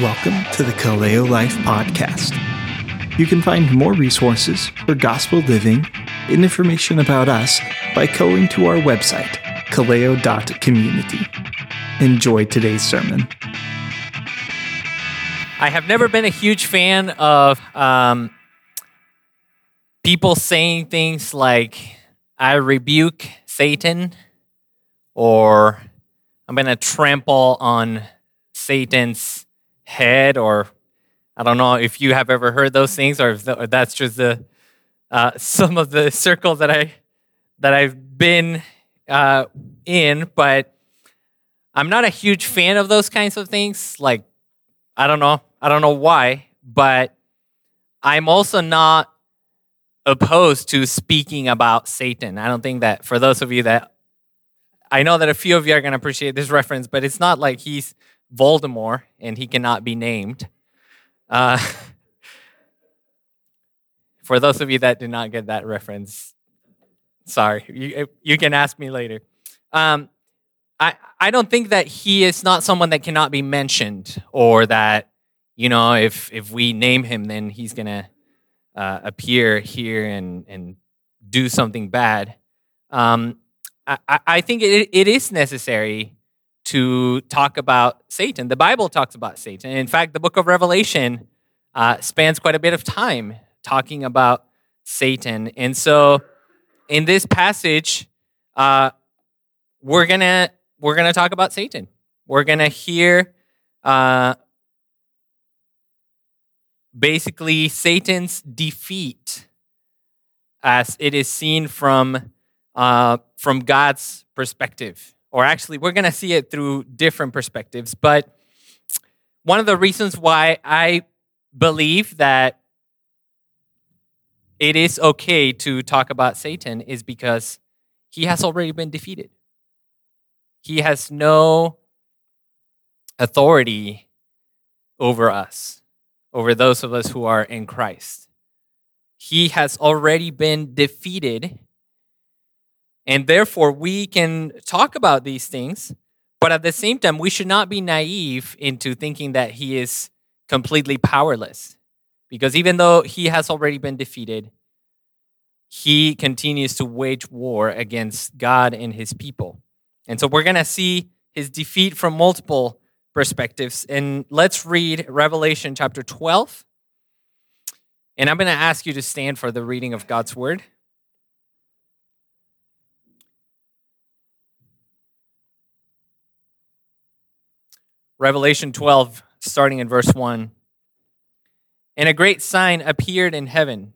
Welcome to the Kaleo Life Podcast. You can find more resources for gospel living and information about us by going to our website, kaleo.community. Enjoy today's sermon. I have never been a huge fan of um, people saying things like, I rebuke Satan, or I'm going to trample on Satan's head, or I don't know if you have ever heard those things, or that's just the uh, some of the circles that I that I've been uh, in, but I'm not a huge fan of those kinds of things. Like, I don't know, I don't know why, but I'm also not opposed to speaking about Satan. I don't think that for those of you that I know that a few of you are going to appreciate this reference, but it's not like he's Voldemort and he cannot be named. Uh, for those of you that did not get that reference, sorry, you, you can ask me later. Um, I, I don't think that he is not someone that cannot be mentioned or that, you know, if, if we name him, then he's going to uh, appear here and, and do something bad. Um, I, I think it, it is necessary to talk about Satan. The Bible talks about Satan. In fact, the book of Revelation uh, spans quite a bit of time talking about Satan. And so in this passage, uh, we're gonna we're gonna talk about Satan. We're gonna hear uh, basically Satan's defeat as it is seen from uh, from God's perspective or actually, we're going to see it through different perspectives. But one of the reasons why I believe that it is okay to talk about Satan is because he has already been defeated. He has no authority over us, over those of us who are in Christ. He has already been defeated and therefore, we can talk about these things, but at the same time, we should not be naive into thinking that he is completely powerless. Because even though he has already been defeated, he continues to wage war against God and his people. And so we're going to see his defeat from multiple perspectives. And let's read Revelation chapter 12. And I'm going to ask you to stand for the reading of God's word. Revelation 12, starting in verse 1. And a great sign appeared in heaven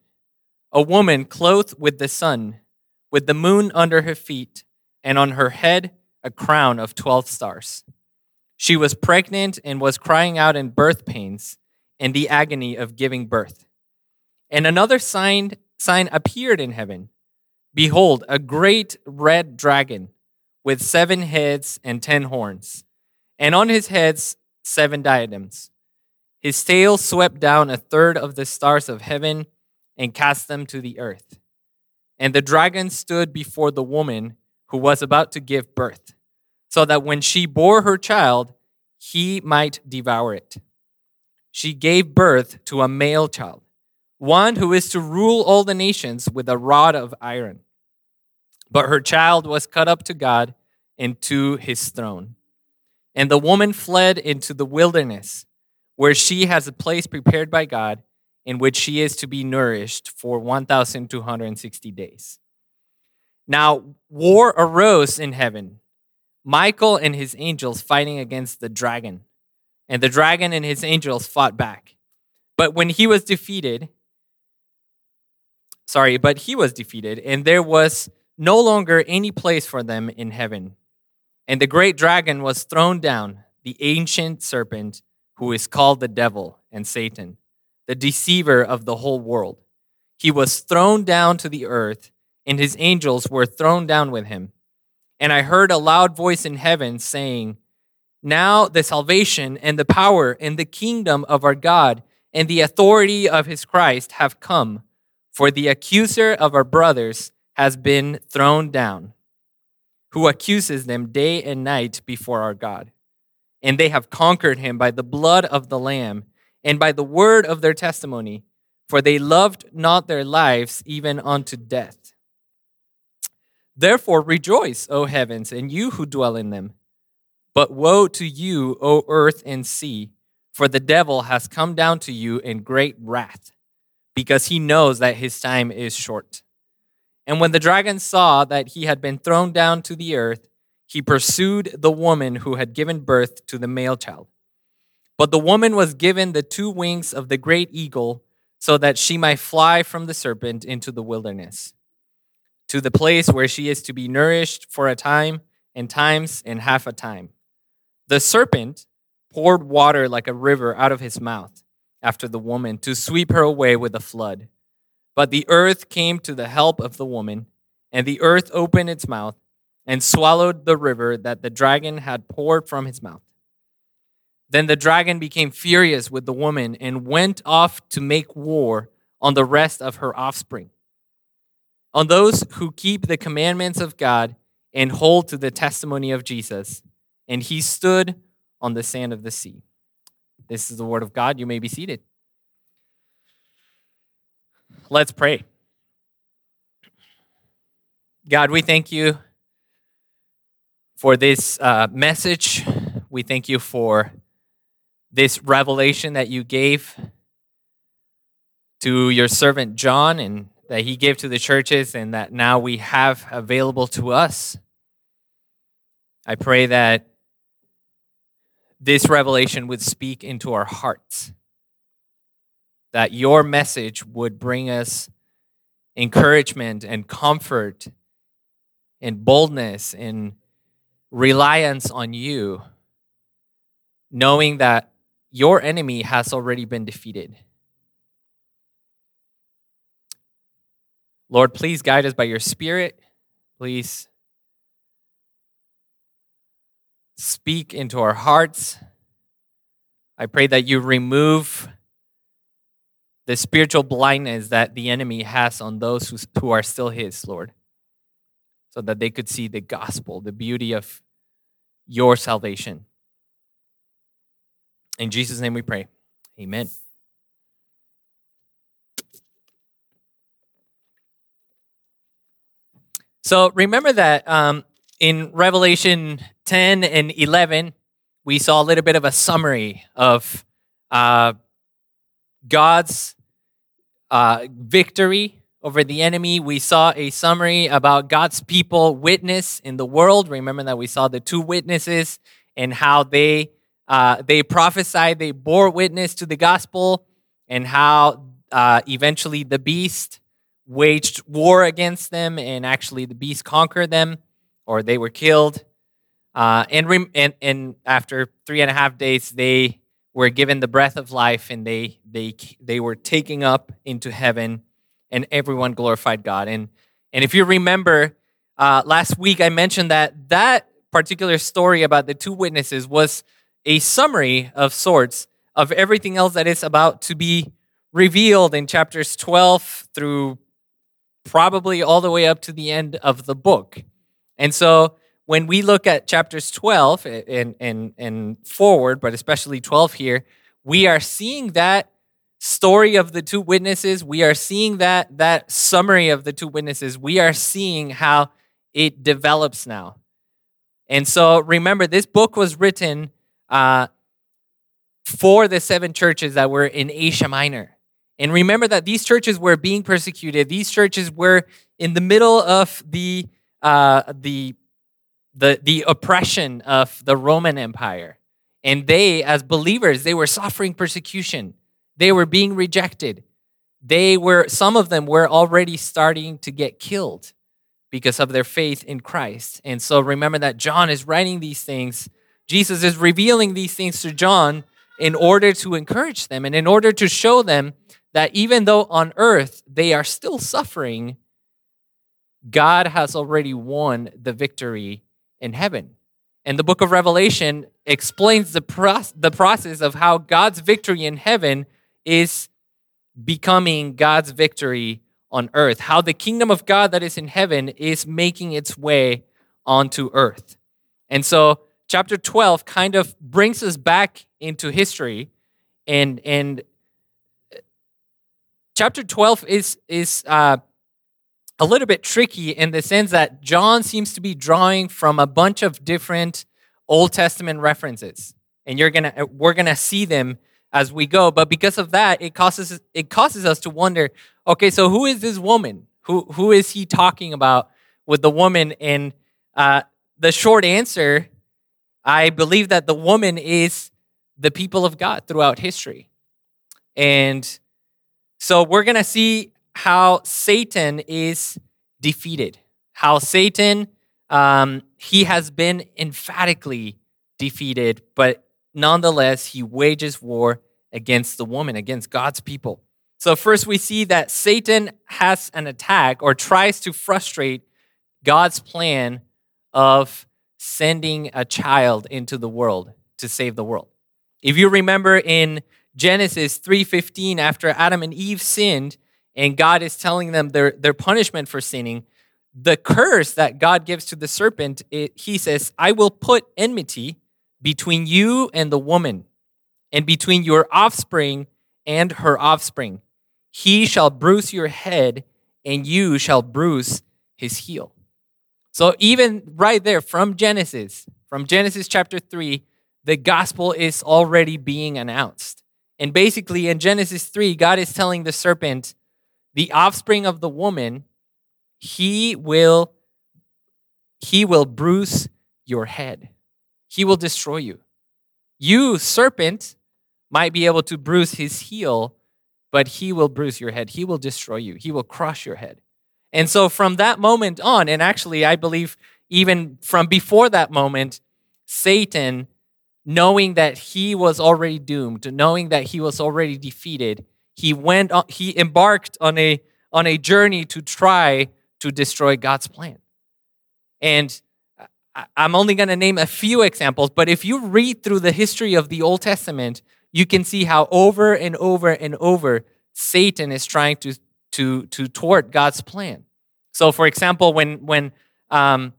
a woman clothed with the sun, with the moon under her feet, and on her head a crown of 12 stars. She was pregnant and was crying out in birth pains and the agony of giving birth. And another sign, sign appeared in heaven Behold, a great red dragon with seven heads and ten horns and on his heads seven diadems. His tail swept down a third of the stars of heaven and cast them to the earth. And the dragon stood before the woman who was about to give birth, so that when she bore her child, he might devour it. She gave birth to a male child, one who is to rule all the nations with a rod of iron. But her child was cut up to God and to his throne. And the woman fled into the wilderness, where she has a place prepared by God in which she is to be nourished for 1,260 days. Now, war arose in heaven, Michael and his angels fighting against the dragon. And the dragon and his angels fought back. But when he was defeated, sorry, but he was defeated, and there was no longer any place for them in heaven. And the great dragon was thrown down, the ancient serpent, who is called the devil and Satan, the deceiver of the whole world. He was thrown down to the earth, and his angels were thrown down with him. And I heard a loud voice in heaven saying, Now the salvation and the power and the kingdom of our God and the authority of his Christ have come, for the accuser of our brothers has been thrown down who accuses them day and night before our God. and they have conquered him by the blood of the Lamb and by the word of their testimony, for they loved not their lives even unto death. Therefore rejoice, O heavens, and you who dwell in them. But woe to you, O earth and sea, for the devil has come down to you in great wrath, because he knows that his time is short. And when the dragon saw that he had been thrown down to the earth, he pursued the woman who had given birth to the male child. But the woman was given the two wings of the great eagle so that she might fly from the serpent into the wilderness, to the place where she is to be nourished for a time and times and half a time. The serpent poured water like a river out of his mouth after the woman to sweep her away with a flood. But the earth came to the help of the woman, and the earth opened its mouth and swallowed the river that the dragon had poured from his mouth. Then the dragon became furious with the woman and went off to make war on the rest of her offspring, on those who keep the commandments of God and hold to the testimony of Jesus. And he stood on the sand of the sea. This is the word of God. You may be seated. Let's pray. God, we thank you for this uh, message. We thank you for this revelation that you gave to your servant John and that he gave to the churches and that now we have available to us. I pray that this revelation would speak into our hearts, that your message would bring us encouragement and comfort and boldness and reliance on you, knowing that your enemy has already been defeated. Lord, please guide us by your Spirit. Please speak into our hearts. I pray that you remove the spiritual blindness that the enemy has on those who, who are still his, Lord so that they could see the gospel, the beauty of your salvation. In Jesus' name we pray. Amen. So remember that um, in Revelation 10 and 11, we saw a little bit of a summary of uh, God's uh, victory over the enemy. We saw a summary about God's people witness in the world. Remember that we saw the two witnesses and how they uh, they prophesied, they bore witness to the gospel, and how uh, eventually the beast waged war against them, and actually the beast conquered them, or they were killed. Uh, and, rem- and and after three and a half days, they were given the breath of life, and they they they were taken up into heaven and everyone glorified God. And, and if you remember, uh, last week I mentioned that that particular story about the two witnesses was a summary of sorts of everything else that is about to be revealed in chapters 12 through probably all the way up to the end of the book. And so when we look at chapters 12 and, and, and forward, but especially 12 here, we are seeing that story of the two witnesses. We are seeing that that summary of the two witnesses. We are seeing how it develops now. And so remember this book was written uh, for the seven churches that were in asia minor. And remember that these churches were being persecuted. These churches were in the middle of the uh, the the the oppression of the roman empire and they as believers they were suffering persecution they were being rejected. They were, some of them were already starting to get killed because of their faith in Christ. And so remember that John is writing these things. Jesus is revealing these things to John in order to encourage them and in order to show them that even though on earth they are still suffering, God has already won the victory in heaven. And the book of Revelation explains the, pro- the process of how God's victory in heaven is becoming God's victory on earth, how the kingdom of God that is in heaven is making its way onto earth. And so, chapter 12 kind of brings us back into history and and chapter 12 is is uh, a little bit tricky in the sense that John seems to be drawing from a bunch of different Old Testament references, and you're gonna uh, we're gonna see them as we go. But because of that, it causes it causes us to wonder. Okay, so who is this woman? Who who is he talking about with the woman? And uh, the short answer, I believe that the woman is the people of God throughout history, and so we're gonna see how Satan is defeated. How Satan um, he has been emphatically defeated, but nonetheless, he wages war against the woman, against God's people. So, first, we see that Satan has an attack or tries to frustrate God's plan of sending a child into the world to save the world. If you remember in Genesis 3:15 after Adam and Eve sinned and God is telling them their their punishment for sinning, the curse that God gives to the serpent, it, he says, I will put enmity between you and the woman, and between your offspring and her offspring. He shall bruise your head, and you shall bruise his heel. So, even right there from Genesis, from Genesis chapter 3, the gospel is already being announced. And basically, in Genesis 3, God is telling the serpent, the offspring of the woman he will he will bruise your head. He will destroy you. You serpent might be able to bruise his heel, but he will bruise your head. He will destroy you. He will crush your head. And so from that moment on, and actually I believe even from before that moment, Satan knowing that he was already doomed, knowing that he was already defeated, he went on, he embarked on a on a journey to try to destroy God's plan. And I'm only going to name a few examples, but if you read through the history of the Old Testament, you can see how over and over and over Satan is trying to to to thwart God's plan. So, for example, when when um,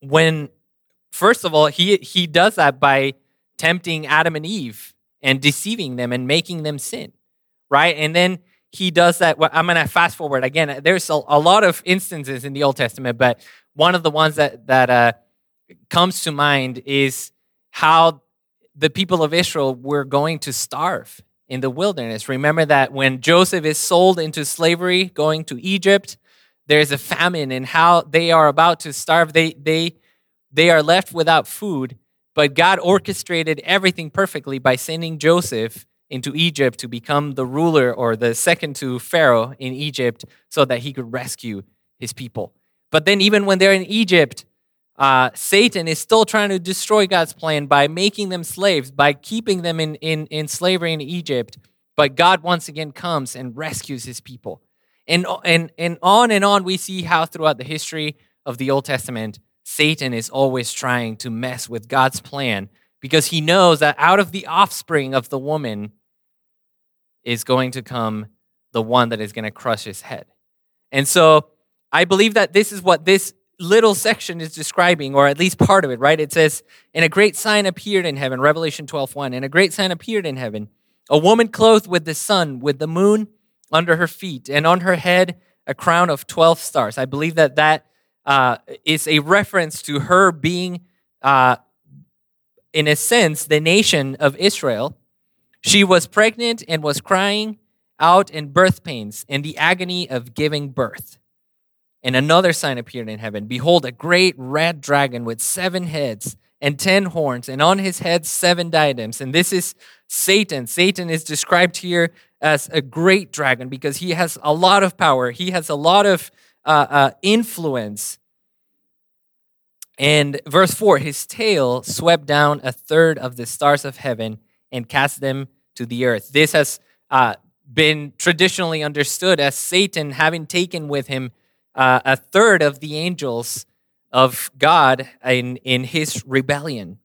when first of all he he does that by tempting Adam and Eve and deceiving them and making them sin, right? And then he does that. I'm going to fast forward again. There's a, a, lot of instances in the Old Testament, but one of the ones that that uh, comes to mind is how the people of Israel were going to starve in the wilderness. Remember that when Joseph is sold into slavery, going to Egypt, there's a famine, and how they are about to starve. They they they are left without food, but God orchestrated everything perfectly by sending Joseph into Egypt to become the ruler or the second to Pharaoh in Egypt so that he could rescue his people. But then, even when they're in Egypt, uh, Satan is still trying to destroy God's plan by making them slaves, by keeping them in, in, in slavery in Egypt. But God once again comes and rescues his people. And, and, and on and on, we see how throughout the history of the Old Testament, Satan is always trying to mess with God's plan because he knows that out of the offspring of the woman, is going to come the one that is going to crush his head. And so I believe that this is what this little section is describing, or at least part of it, right? It says, And a great sign appeared in heaven, Revelation 12 1. And a great sign appeared in heaven, a woman clothed with the sun, with the moon under her feet, and on her head a crown of 12 stars. I believe that that uh, is a reference to her being, uh, in a sense, the nation of Israel she was pregnant and was crying out in birth pains in the agony of giving birth. And another sign appeared in heaven Behold, a great red dragon with seven heads and ten horns, and on his head seven diadems. And this is Satan. Satan is described here as a great dragon because he has a lot of power, he has a lot of uh, uh, influence. And verse 4 his tail swept down a third of the stars of heaven and cast them to the earth. This has uh, been traditionally understood as Satan having taken with him uh, a third of the angels of God in, in his rebellion.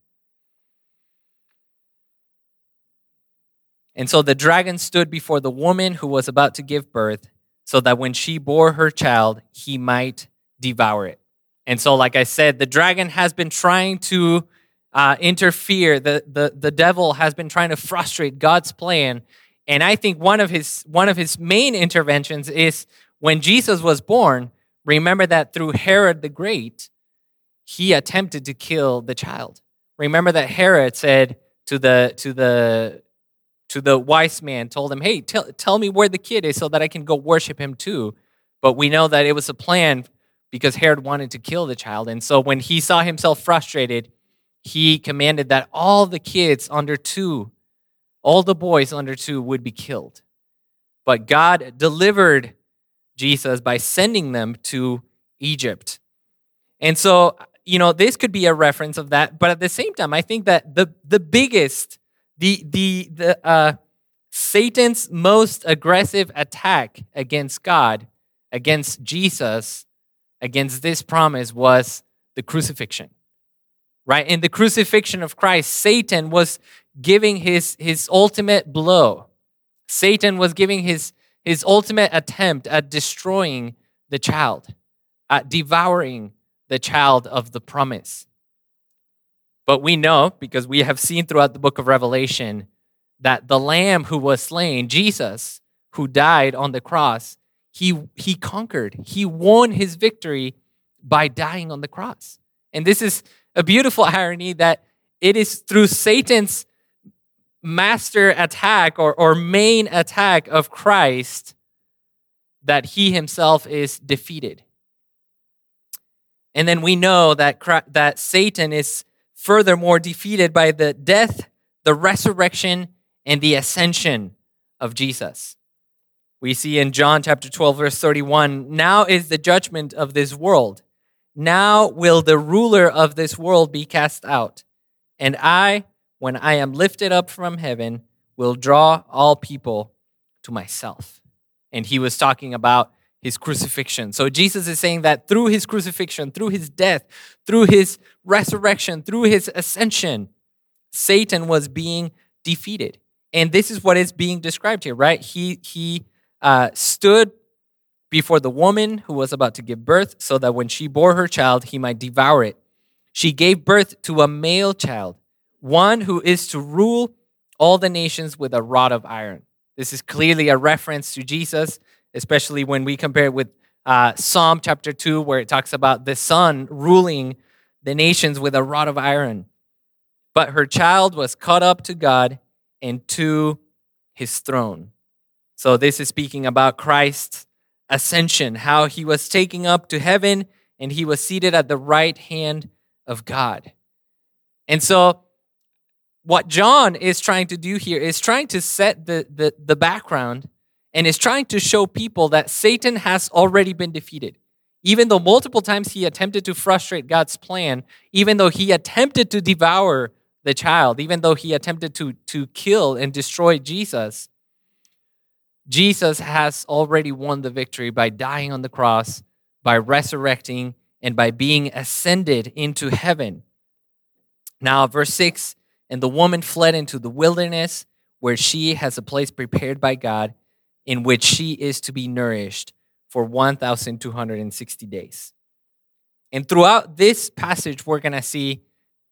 And so the dragon stood before the woman who was about to give birth, so that when she bore her child, he might devour it. And so, like I said, the dragon has been trying to uh, interfere. The, the, the devil has been trying to frustrate God's plan. And I think one of his one of his main interventions is when Jesus was born. Remember that through Herod the Great, he attempted to kill the child. Remember that Herod said to the to the to the wise man, told him, "Hey, tell tell me where the kid is so that I can go worship him too." But we know that it was a plan because Herod wanted to kill the child. And so when he saw himself frustrated, he commanded that all the kids under two, all the boys under two would be killed. But God delivered Jesus by sending them to Egypt. And so, you know, this could be a reference of that, but at the same time, I think that the the biggest the the the uh Satan's most aggressive attack against God, against Jesus, against this promise was the crucifixion. Right? In the crucifixion of Christ, Satan was giving his, his ultimate blow. Satan was giving his, his ultimate attempt at destroying the child, at devouring the child of the promise. But we know, because we have seen throughout the book of Revelation, that the Lamb who was slain, Jesus, who died on the cross, he, he conquered. He won his victory by dying on the cross. And this is a beautiful irony that it is through Satan's master attack or, or main attack of Christ that he himself is defeated. And then we know that, that Satan is furthermore defeated by the death, the resurrection, and the ascension of Jesus. We see in John chapter 12, verse 31 Now is the judgment of this world. Now will the ruler of this world be cast out. And I, when I am lifted up from heaven, will draw all people to myself. And he was talking about his crucifixion. So Jesus is saying that through his crucifixion, through his death, through his resurrection, through his ascension, Satan was being defeated. And this is what is being described here, right? He he uh, stood before the woman who was about to give birth so that when she bore her child, he might devour it. She gave birth to a male child, one who is to rule all the nations with a rod of iron. This is clearly a reference to Jesus, especially when we compare it with uh, Psalm chapter 2, where it talks about the son ruling the nations with a rod of iron. But her child was caught up to God and to his throne. So, this is speaking about Christ's ascension, how he was taken up to heaven and he was seated at the right hand of God. And so, what John is trying to do here is trying to set the, the, the background and is trying to show people that Satan has already been defeated. Even though multiple times he attempted to frustrate God's plan, even though he attempted to devour the child, even though he attempted to, to kill and destroy Jesus, Jesus has already won the victory by dying on the cross, by resurrecting, and by being ascended into heaven. Now, verse 6 And the woman fled into the wilderness, where she has a place prepared by God, in which she is to be nourished for 1,260 days. And throughout this passage, we're going to see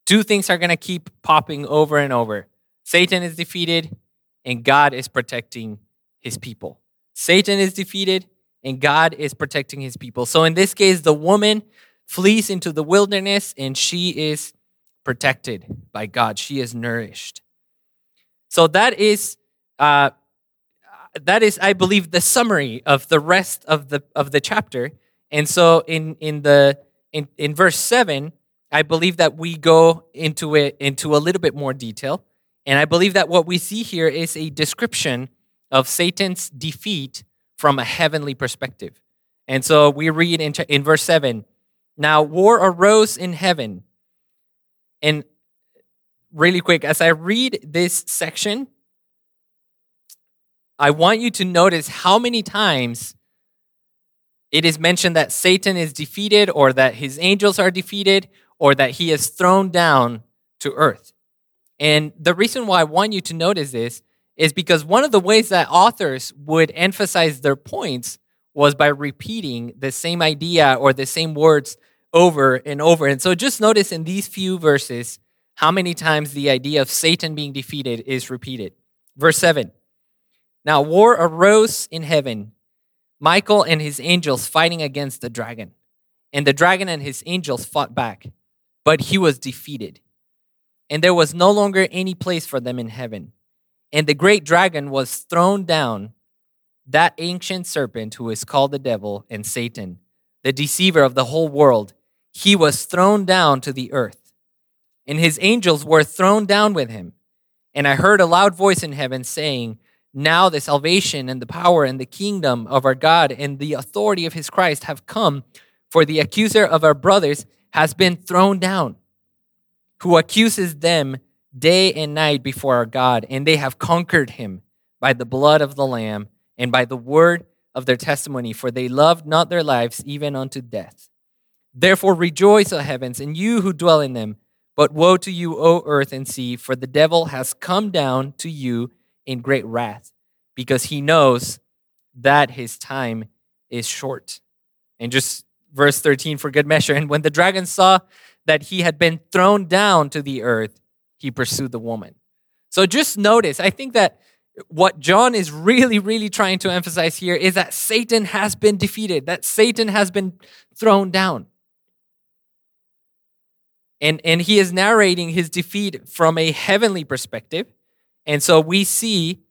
two things are going to keep popping over and over Satan is defeated, and God is protecting his people. Satan is defeated and God is protecting his people. So in this case, the woman flees into the wilderness and she is protected by God. She is nourished. So that is uh, that is, I believe, the summary of the rest of the of the chapter. And so in in the in, in verse seven, I believe that we go into it into a little bit more detail. And I believe that what we see here is a description of Satan's defeat from a heavenly perspective. And so we read in, in verse 7 Now war arose in heaven. And really quick, as I read this section, I want you to notice how many times it is mentioned that Satan is defeated, or that his angels are defeated, or that he is thrown down to earth. And the reason why I want you to notice this is because one of the ways that authors would emphasize their points was by repeating the same idea or the same words over and over. And so just notice in these few verses how many times the idea of Satan being defeated is repeated. Verse 7 Now war arose in heaven, Michael and his angels fighting against the dragon. And the dragon and his angels fought back, but he was defeated. And there was no longer any place for them in heaven. And the great dragon was thrown down, that ancient serpent who is called the devil and Satan, the deceiver of the whole world. He was thrown down to the earth, and his angels were thrown down with him. And I heard a loud voice in heaven saying, Now the salvation and the power and the kingdom of our God and the authority of his Christ have come for the accuser of our brothers has been thrown down, who accuses them day and night before our God, and they have conquered him by the blood of the Lamb and by the word of their testimony, for they loved not their lives even unto death. Therefore rejoice, O heavens, and you who dwell in them. But woe to you, O earth and sea, for the devil has come down to you in great wrath, because he knows that his time is short. And just verse 13 for good measure. And when the dragon saw that he had been thrown down to the earth, he pursued the woman. So just notice, I think that what John is really, really trying to emphasize here is that Satan has been defeated, that Satan has been thrown down. And, and he is narrating his defeat from a heavenly perspective. And so we see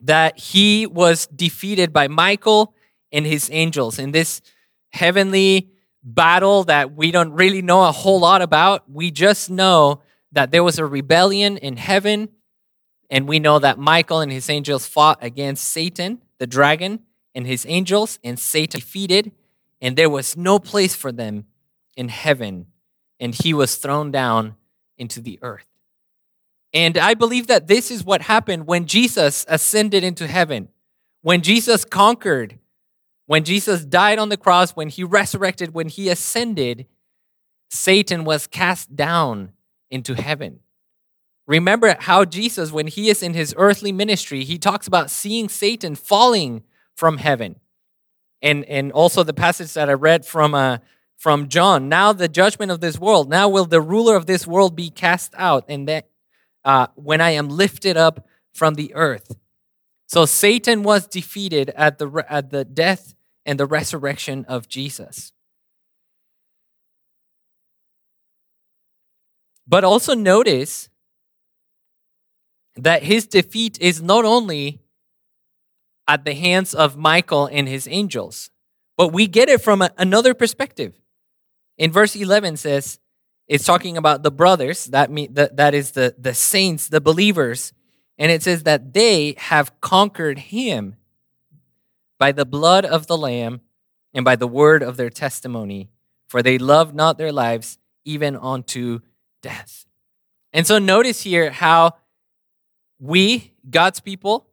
that he was defeated by Michael and his angels. In this heavenly battle that we don't really know a whole lot about. We just know that there was a rebellion in heaven, and we know that Michael and his angels fought against Satan, the dragon, and his angels, and Satan defeated, and there was no place for them in heaven, and he was thrown down into the earth. And I believe that this is what happened when Jesus ascended into heaven, when Jesus conquered when Jesus died on the cross, when he resurrected, when he ascended, Satan was cast down into heaven. Remember how Jesus, when he is in his earthly ministry, he talks about seeing Satan falling from heaven. And, and also the passage that I read from, uh, from John now the judgment of this world, now will the ruler of this world be cast out, and that uh, when I am lifted up from the earth. So Satan was defeated at the, at the death and the resurrection of Jesus. But also notice that his defeat is not only at the hands of Michael and his angels, but we get it from a, another perspective. In verse 11 says, it's talking about the brothers, that, mean, that, that is the, the saints, the believers, and it says that they have conquered him by the blood of the Lamb and by the word of their testimony, for they loved not their lives even unto death. And so notice here how we, God's people,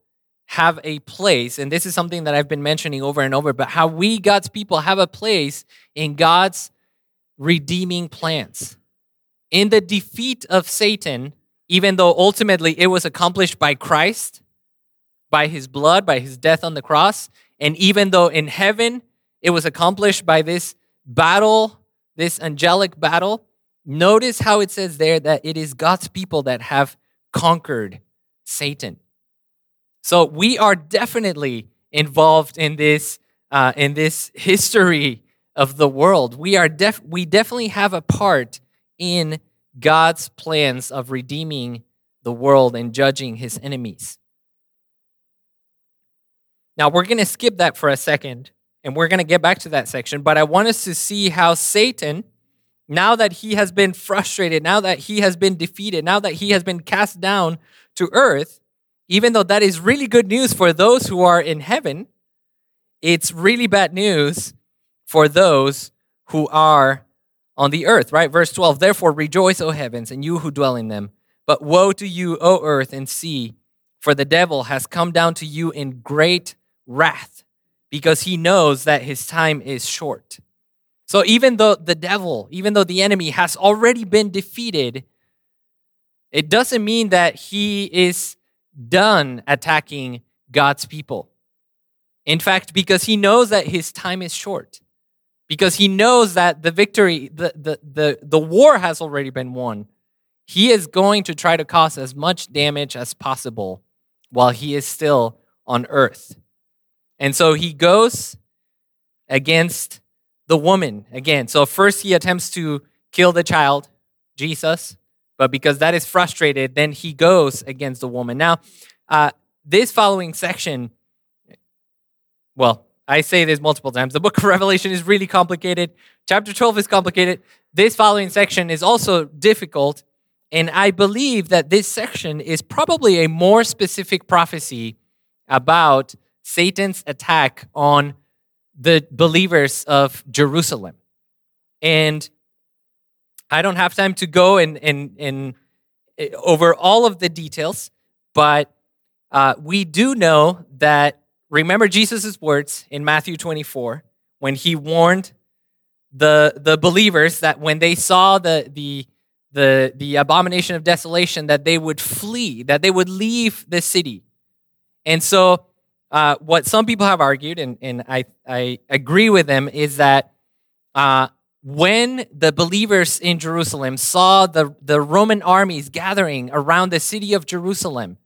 have a place, and this is something that I've been mentioning over and over, but how we, God's people, have a place in God's redeeming plans. In the defeat of Satan, even though ultimately it was accomplished by Christ, by his blood, by his death on the cross, and even though in heaven it was accomplished by this battle, this angelic battle, notice how it says there that it is God's people that have conquered Satan. So we are definitely involved in this uh, in this history of the world. We are def- we definitely have a part in God's plans of redeeming the world and judging his enemies. Now, we're going to skip that for a second, and we're going to get back to that section, but I want us to see how Satan, now that he has been frustrated, now that he has been defeated, now that he has been cast down to earth, even though that is really good news for those who are in heaven, it's really bad news for those who are on the earth, right? Verse 12, therefore rejoice, O heavens, and you who dwell in them. But woe to you, O earth and sea, for the devil has come down to you in great wrath because he knows that his time is short. So even though the devil, even though the enemy has already been defeated, it doesn't mean that he is done attacking God's people. In fact, because he knows that his time is short, because he knows that the victory, the, the, the, the war has already been won, he is going to try to cause as much damage as possible while he is still on earth. And so he goes against the woman again. So first he attempts to kill the child, Jesus, but because that is frustrated, then he goes against the woman. Now, uh, this following section, well, I say this multiple times. The book of Revelation is really complicated. Chapter 12 is complicated. This following section is also difficult. And I believe that this section is probably a more specific prophecy about Satan's attack on the believers of Jerusalem. And I don't have time to go and, and, and eh, over all of the details, but uh, we do know that, remember Jesus' words in Matthew 24 when he warned the, the believers that when they saw the, the, the, the abomination of desolation, that they would flee, that they would leave the city. And so, uh, what some people have argued, and, and I, I agree with them, is that uh, when the believers in Jerusalem saw the, the Roman armies gathering around the city of Jerusalem,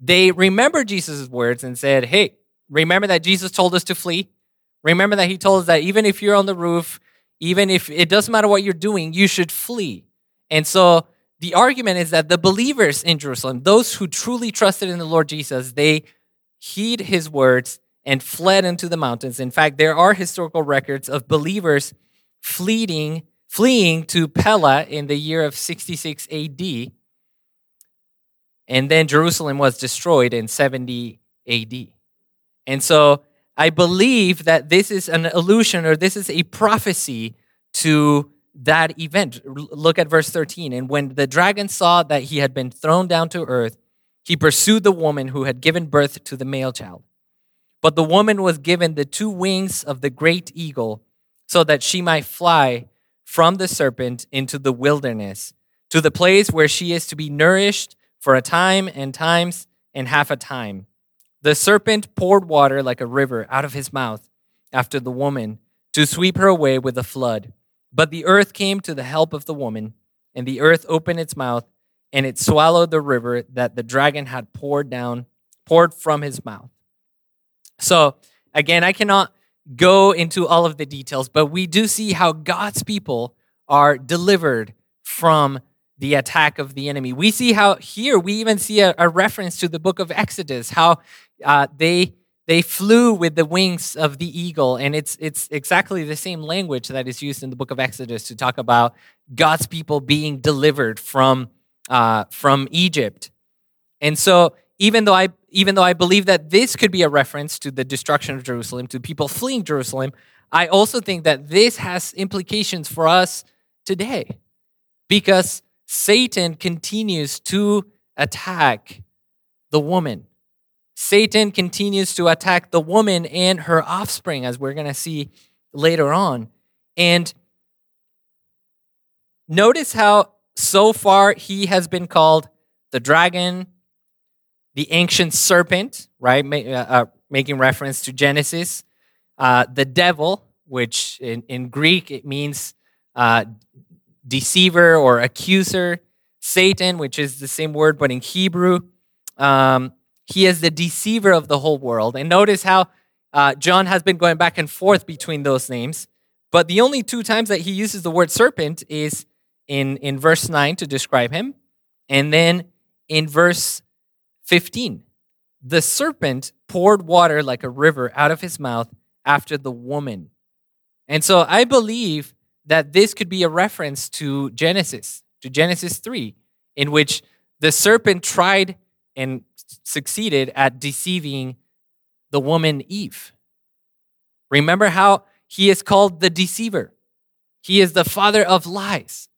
they remembered Jesus' words and said, Hey, remember that Jesus told us to flee? Remember that he told us that even if you're on the roof, even if it doesn't matter what you're doing, you should flee. And so the argument is that the believers in Jerusalem, those who truly trusted in the Lord Jesus, they heed his words and fled into the mountains. In fact, there are historical records of believers fleeing, fleeing to Pella in the year of 66 AD. And then Jerusalem was destroyed in 70 AD. And so I believe that this is an illusion or this is a prophecy to that event. Look at verse 13. And when the dragon saw that he had been thrown down to earth, he pursued the woman who had given birth to the male child. But the woman was given the two wings of the great eagle so that she might fly from the serpent into the wilderness to the place where she is to be nourished for a time and times and half a time. The serpent poured water like a river out of his mouth after the woman to sweep her away with a flood. But the earth came to the help of the woman, and the earth opened its mouth, and it swallowed the river that the dragon had poured down, poured from his mouth. So, again, I cannot go into all of the details, but we do see how God's people are delivered from the attack of the enemy. We see how here we even see a, a reference to the book of Exodus, how uh, they they flew with the wings of the eagle, and it's it's exactly the same language that is used in the book of Exodus to talk about God's people being delivered from uh, from Egypt. And so, even though I even though I believe that this could be a reference to the destruction of Jerusalem, to people fleeing Jerusalem, I also think that this has implications for us today, because Satan continues to attack the woman. Satan continues to attack the woman and her offspring, as we're going to see later on. And notice how so far he has been called the dragon, the ancient serpent, right? Uh, uh, making reference to Genesis, uh, the devil, which in, in Greek it means uh, deceiver or accuser, Satan, which is the same word but in Hebrew. Um, he is the deceiver of the whole world. And notice how uh, John has been going back and forth between those names. But the only two times that he uses the word serpent is in, in verse 9 to describe him, and then in verse 15. The serpent poured water like a river out of his mouth after the woman. And so I believe that this could be a reference to Genesis, to Genesis 3, in which the serpent tried and succeeded at deceiving the woman Eve. Remember how he is called the deceiver, he is the father of lies.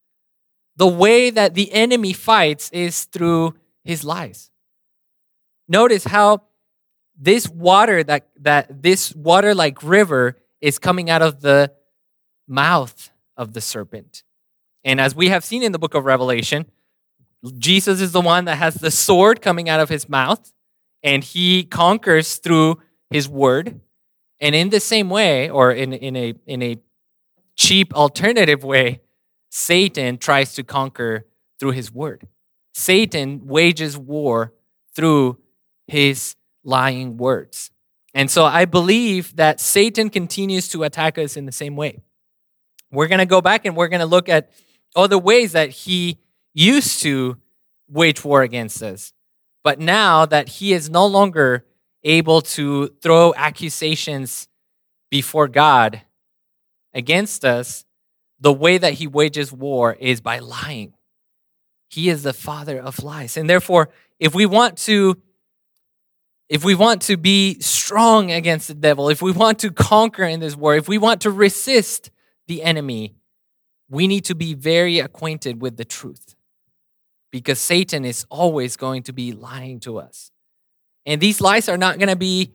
The way that the enemy fights is through his lies. Notice how this water that, that this water like river is coming out of the mouth of the serpent. And as we have seen in the book of Revelation, Jesus is the one that has the sword coming out of his mouth, and he conquers through his word. And in the same way, or in, in, a, in a cheap alternative way, Satan tries to conquer through his word. Satan wages war through his lying words. And so I believe that Satan continues to attack us in the same way. We're going to go back and we're going to look at other ways that he used to wage war against us. But now that he is no longer able to throw accusations before God against us, the way that he wages war is by lying. He is the father of lies. And therefore, if we want to if we want to be strong against the devil, if we want to conquer in this war, if we want to resist the enemy, we need to be very acquainted with the truth. Because Satan is always going to be lying to us. And these lies are not going to be,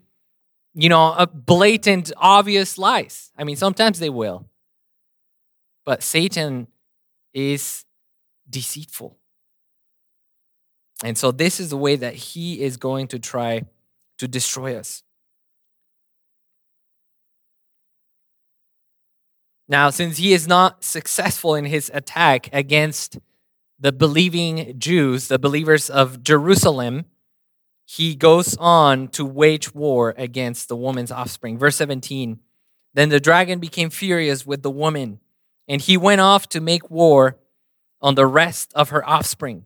you know, a blatant, obvious lies. I mean, sometimes they will. But Satan is deceitful. And so, this is the way that he is going to try to destroy us. Now, since he is not successful in his attack against the believing Jews, the believers of Jerusalem, he goes on to wage war against the woman's offspring. Verse 17 Then the dragon became furious with the woman, and he went off to make war on the rest of her offspring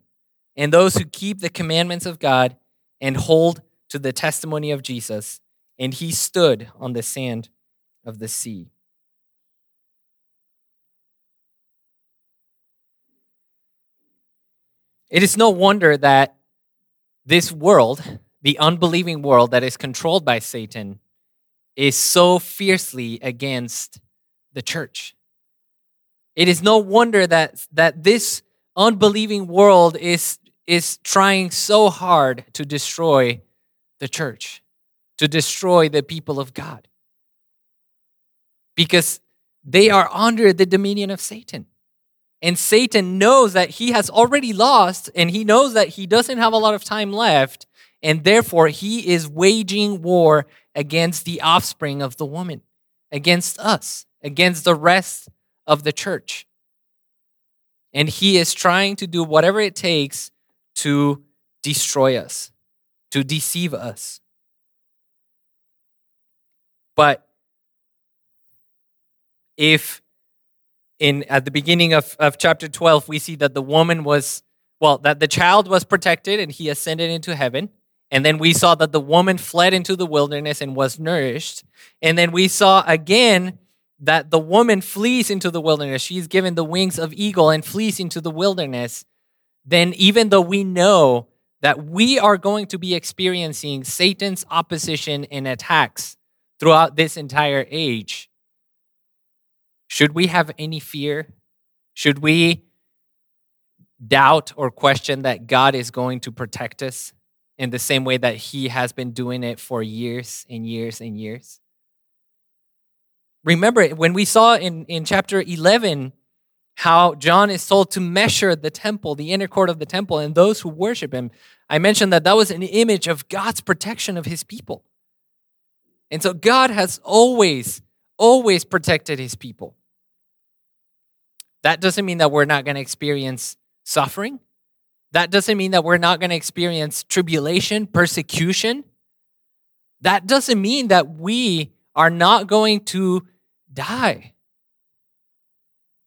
and those who keep the commandments of God and hold to the testimony of Jesus, and he stood on the sand of the sea. It is no wonder that this world, the unbelieving world that is controlled by Satan, is so fiercely against the church. It is no wonder that, that this unbelieving world is, is trying so hard to destroy the church, to destroy the people of God. Because they are under the dominion of Satan. And Satan knows that he has already lost and he knows that he doesn't have a lot of time left. And therefore, he is waging war against the offspring of the woman, against us, against the rest of the church. And he is trying to do whatever it takes to destroy us to deceive us. But if in at the beginning of, of chapter 12 we see that the woman was well that the child was protected and he ascended into heaven and then we saw that the woman fled into the wilderness and was nourished and then we saw again that the woman flees into the wilderness she's given the wings of eagle and flees into the wilderness then even though we know that we are going to be experiencing Satan's opposition and attacks throughout this entire age. Should we have any fear? Should we doubt or question that God is going to protect us in the same way that He has been doing it for years and years and years? Remember, when we saw in, in chapter 11 how John is told to measure the temple, the inner court of the temple, and those who worship him. I mentioned that that was an image of God's protection of his people. And so God has always, always protected his people. That doesn't mean that we're not going to experience suffering. That doesn't mean that we're not going to experience tribulation, persecution. That doesn't mean that we are not going to die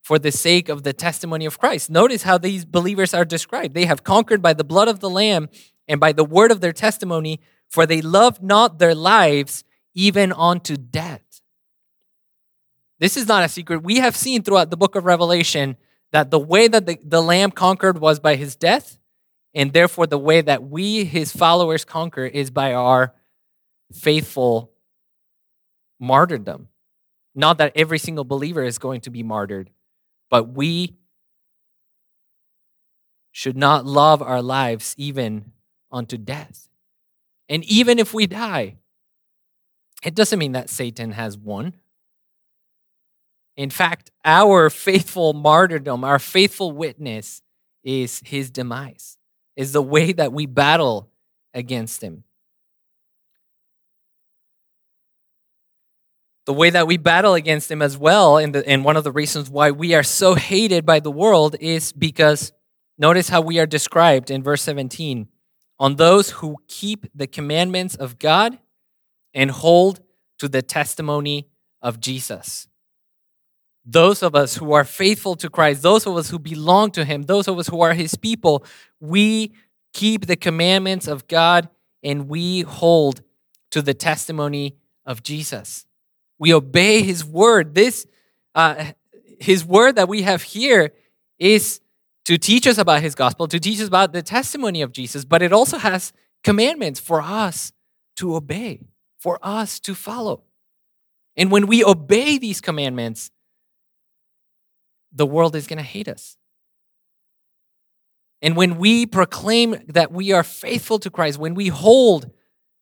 for the sake of the testimony of Christ. Notice how these believers are described. They have conquered by the blood of the Lamb and by the word of their testimony, for they loved not their lives even unto death. This is not a secret. We have seen throughout the book of Revelation that the way that the, the Lamb conquered was by his death, and therefore the way that we, his followers, conquer is by our faithful martyrdom. Not that every single believer is going to be martyred, but we should not love our lives even unto death. And even if we die, it doesn't mean that Satan has won. In fact, our faithful martyrdom, our faithful witness is his demise, is the way that we battle against him. The way that we battle against him as well, and, the, and one of the reasons why we are so hated by the world is because Notice how we are described in verse 17 on those who keep the commandments of God and hold to the testimony of Jesus. Those of us who are faithful to Christ, those of us who belong to Him, those of us who are His people, we keep the commandments of God and we hold to the testimony of Jesus. We obey His word. This, uh, His word that we have here is to teach us about His gospel, to teach us about the testimony of Jesus, but it also has commandments for us to obey, for us to follow. And when we obey these commandments, the world is going to hate us. And when we proclaim that we are faithful to Christ, when we hold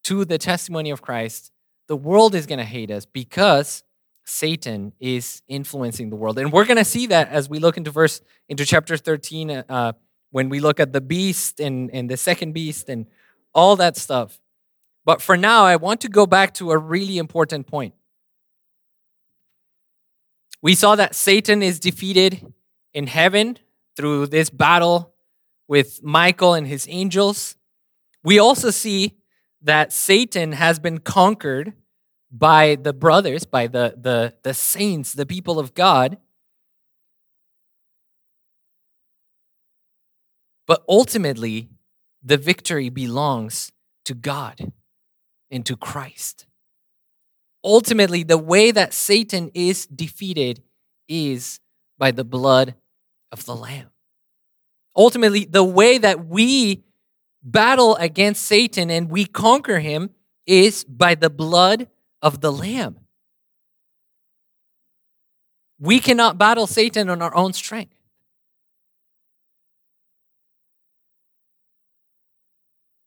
to the testimony of Christ, the world is going to hate us because Satan is influencing the world. And we're going to see that as we look into verse into chapter 13 uh, when we look at the beast and, and the second beast and all that stuff. But for now, I want to go back to a really important point. We saw that Satan is defeated in heaven through this battle with Michael and his angels. We also see that Satan has been conquered by the brothers, by the, the, the saints, the people of God. But ultimately, the victory belongs to God and to Christ ultimately, the way that Satan is defeated is by the blood of the Lamb. Ultimately, the way that we battle against Satan and we conquer him is by the blood of the Lamb. We cannot battle Satan on our own strength.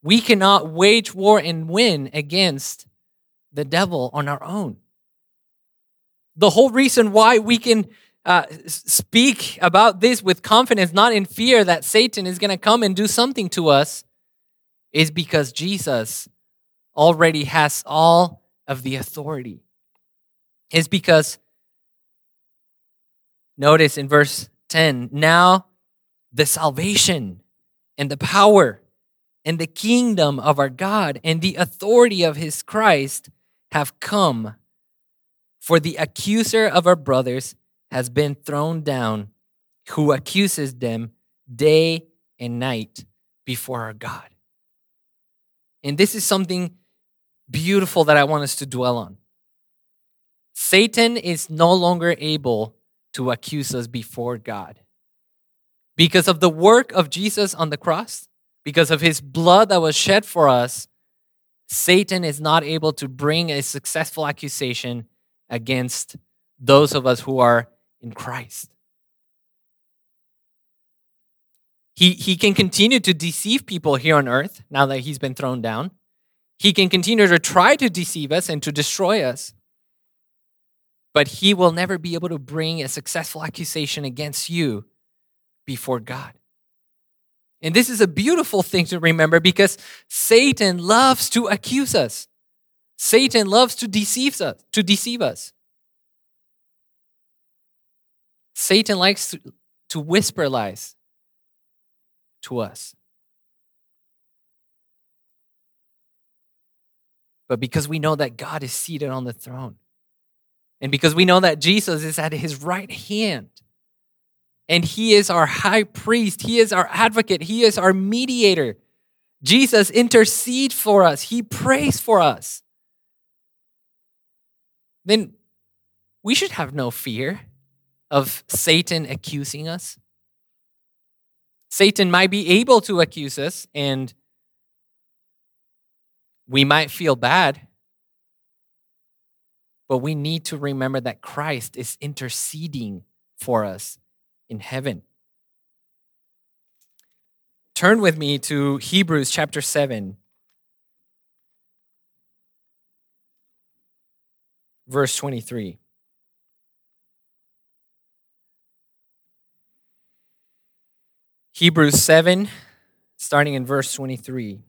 We cannot wage war and win against the devil on our own. The whole reason why we can uh, speak about this with confidence, not in fear that Satan is going to come and do something to us, is because Jesus already has all of the authority. Is because, notice in verse 10, now the salvation and the power and the kingdom of our God and the authority of his Christ have come, for the accuser of our brothers has been thrown down, who accuses them day and night before our God. And this is something beautiful that I want us to dwell on. Satan is no longer able to accuse us before God. Because of the work of Jesus on the cross, because of his blood that was shed for us, Satan is not able to bring a successful accusation against those of us who are in Christ. He, he can continue to deceive people here on earth now that he's been thrown down. He can continue to try to deceive us and to destroy us. But he will never be able to bring a successful accusation against you before God. And this is a beautiful thing to remember because Satan loves to accuse us. Satan loves to deceive us, to deceive us. Satan likes to, to whisper lies to us. But because we know that God is seated on the throne, and because we know that Jesus is at his right hand, and he is our high priest. He is our advocate. He is our mediator. Jesus intercedes for us. He prays for us. Then we should have no fear of Satan accusing us. Satan might be able to accuse us, and we might feel bad, but we need to remember that Christ is interceding for us in heaven. Turn with me to Hebrews chapter 7, verse 23. Hebrews 7, starting in verse 23.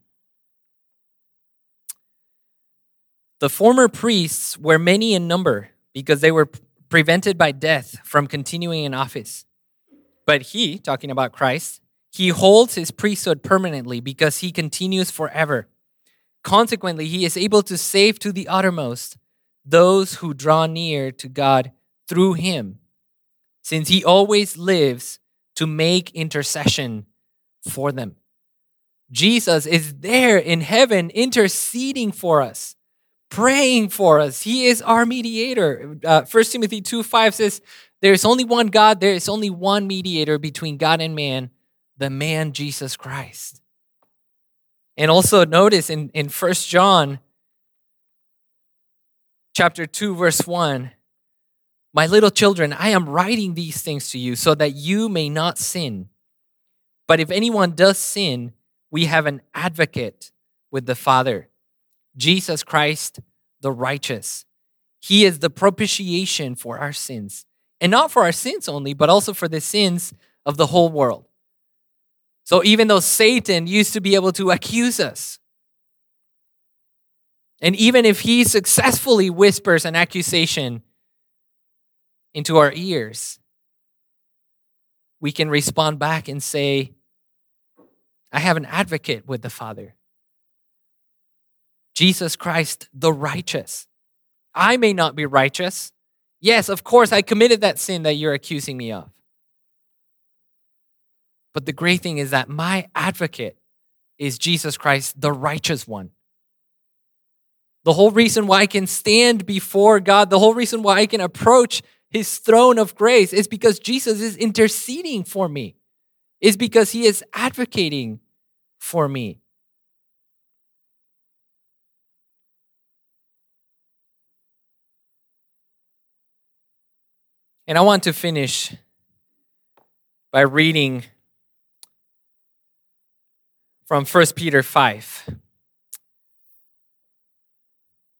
The former priests were many in number because they were prevented by death from continuing in office. But he, talking about Christ, He holds his priesthood permanently because he continues forever. Consequently, he is able to save to the uttermost those who draw near to God through him, since he always lives to make intercession for them. Jesus is there in heaven interceding for us, praying for us. He is our mediator. Uh, 1 Timothy 2 5 says, There is only one God, there is only one mediator between God and man, the man Jesus Christ. And also notice in, in 1 John chapter 2, verse 1, My little children, I am writing these things to you so that you may not sin. But if anyone does sin, we have an advocate with the Father, Jesus Christ the righteous. He is the propitiation for our sins, and not for our sins only, but also for the sins of the whole world. So even though Satan used to be able to accuse us, and even if he successfully whispers an accusation into our ears, we can respond back and say, I have an advocate with the Father. Jesus Christ, the righteous. I may not be righteous. Yes, of course, I committed that sin that you're accusing me of. But the great thing is that my advocate is Jesus Christ, the righteous one. The whole reason why I can stand before God, the whole reason why I can approach his throne of grace is because Jesus is interceding for me is because he is advocating for me. And I want to finish by reading from 1 Peter 5.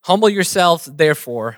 Humble yourselves, therefore,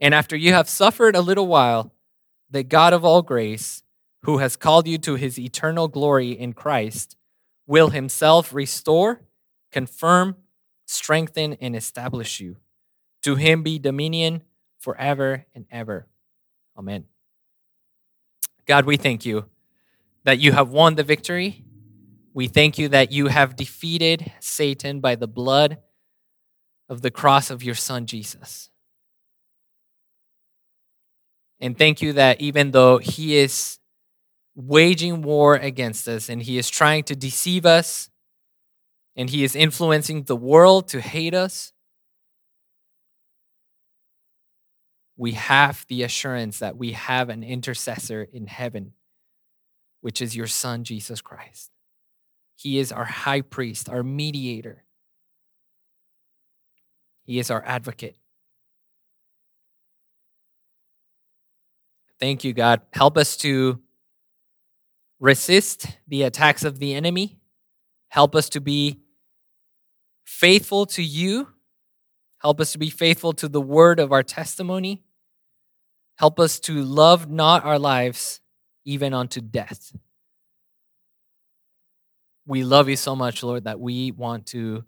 And after you have suffered a little while, the God of all grace, who has called you to his eternal glory in Christ, will himself restore, confirm, strengthen, and establish you. To him be dominion forever and ever. Amen. God, we thank you that you have won the victory. We thank you that you have defeated Satan by the blood of the cross of your son, Jesus. And thank you that even though he is waging war against us, and he is trying to deceive us, and he is influencing the world to hate us. We have the assurance that we have an intercessor in heaven, which is your Son, Jesus Christ. He is our high priest, our mediator. He is our advocate. Thank you, God. Help us to resist the attacks of the enemy. Help us to be faithful to you. Help us to be faithful to the word of our testimony. Help us to love not our lives even unto death. We love you so much, Lord, that we want to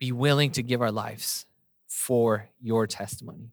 be willing to give our lives for your testimony.